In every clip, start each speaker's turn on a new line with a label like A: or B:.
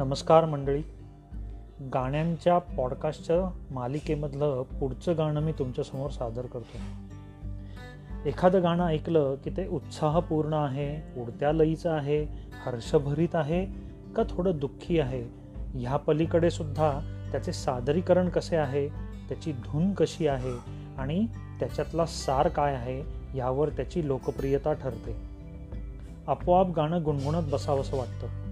A: नमस्कार मंडळी. गाण्यांच्या पॉडकास्टच्या मालिकेमधलं पुढचं गाणं मी तुमच्यासमोर सादर करतो. एखादं गाणं ऐकलं की ते उत्साहपूर्ण आहे उडत्या लईचं आहे हर्षभरीत आहे का थोडं दुःखी आहे? ह्या पलीकडे सुद्धा त्याचे सादरीकरण कसे आहे? त्याची धून कशी आहे? आणि त्याच्यातला सार काय आहे? यावर त्याची लोकप्रियता ठरते. आपोआप गाणं गुणगुणत बसावंसं वाटतं.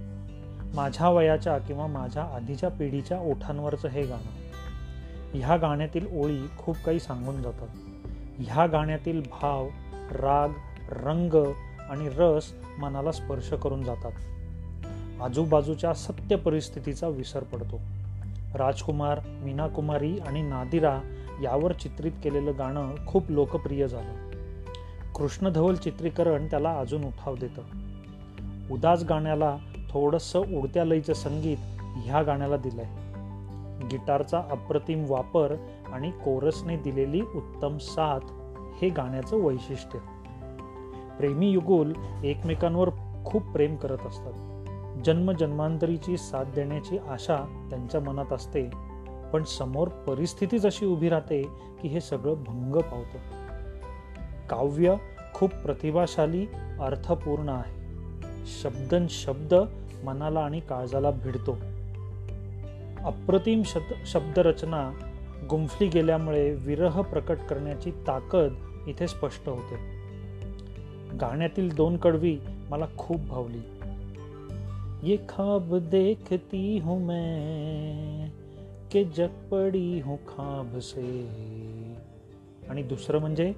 A: माझ्या वयाच्या किंवा माझ्या आधीच्या पिढीच्या ओठांवरचं हे गाणं. ह्या गाण्यातील ओळी खूप काही सांगून जातात. ह्या गाण्यातील भाव राग रंग आणि रस मनाला स्पर्श करून जातात. आजूबाजूच्या सत्य परिस्थितीचा विसर पडतो. राजकुमार मीना कुमारी आणि नादिरा यावर चित्रित केलेलं गाणं खूप लोकप्रिय झालं. कृष्णधवल चित्रीकरण त्याला अजून उठाव देतं. उदास गाण्याला थोडंसं उडत्या लईचं संगीत ह्या गाण्याला दिलंय. गिटारचा अप्रतिम वापर आणि कोरसने दिलेली उत्तम साथ हे गाण्याचं वैशिष्ट्य. प्रेमी युगुल एकमेकांवर खूप प्रेम करत असतात. जन्म जन्मांतरीची साथ देण्याची आशा त्यांच्या मनात असते पण समोर परिस्थितीच अशी उभी राहते की हे सगळं भंग पावतं. काव्य खूप प्रतिभाशाली अर्थपूर्ण आहे. शब्दन शब्द मनाला आणि काळजाला भिडतो. अप्रतिम शब्द शब्दरचना गुंफली गेल्यामुळे विरह प्रकट करण्याची ताकद इथे स्पष्ट होते. गाण्यातील दोन कडवी मला खूप भावली. ये खाब देखती हूं मैं के जग पडी हूं खाब से. आणि दुसरं म्हणजे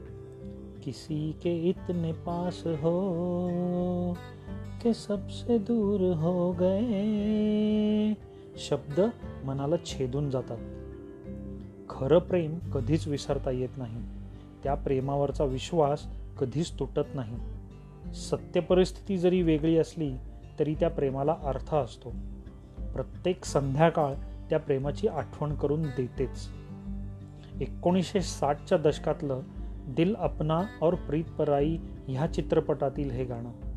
A: किसी के इतने पास हो के सबसे दूर हो गए। शब्द मनाला छेदून जातात. खरं प्रेम कधीच विसरता येत नाही. त्या प्रेमावरचा विश्वास कधीच तुटत नाही. सत्य परिस्थिती जरी वेगळी असली तरी त्या प्रेमाला अर्थ असतो. प्रत्येक संध्याकाळ त्या प्रेमाची आठवण करून देतेच. एकोणीसशे साठच्या दशकातलं दिल अपना और प्रीत पराई ह्या चित्रपटातील हे गाणं.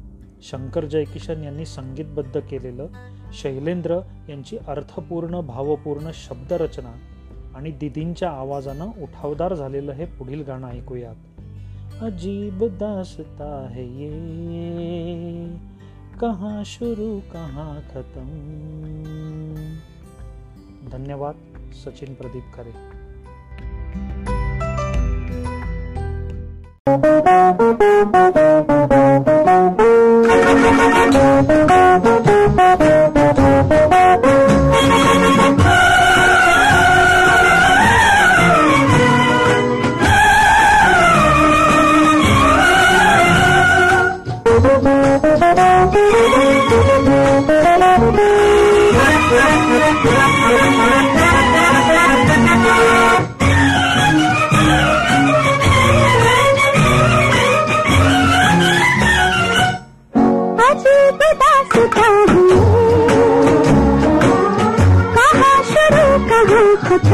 A: शंकर जयकिशन यांनी संगीतबद्ध केलेलं शैलेंद्र यांची अर्थपूर्ण भावपूर्ण शब्दरचना आणि दिदींच्या आवाजानं उठावदार झालेलं हे पुढील गाणं ऐकूयात. अजीब दासता है ये. कहाँ शुरू कहाँ खतम? धन्यवाद सचिन प्रदीप खरे.
B: रोशनी Thank you. I'm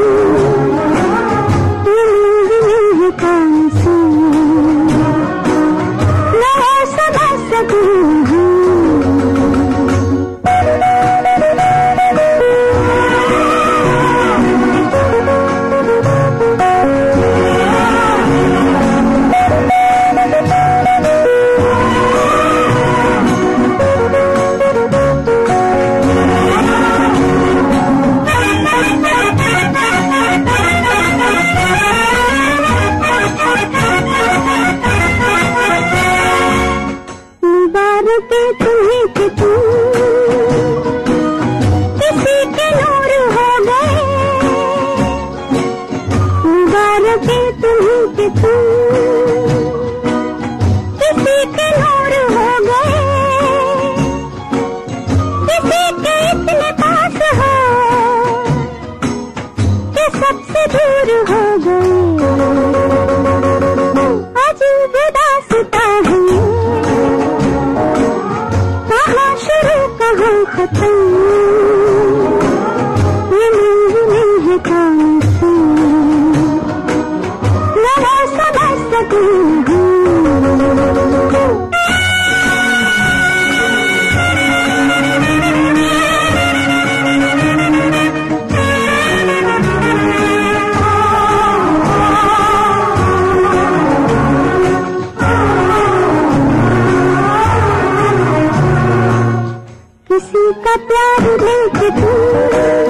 B: खतम किसी का प्यार देख तू।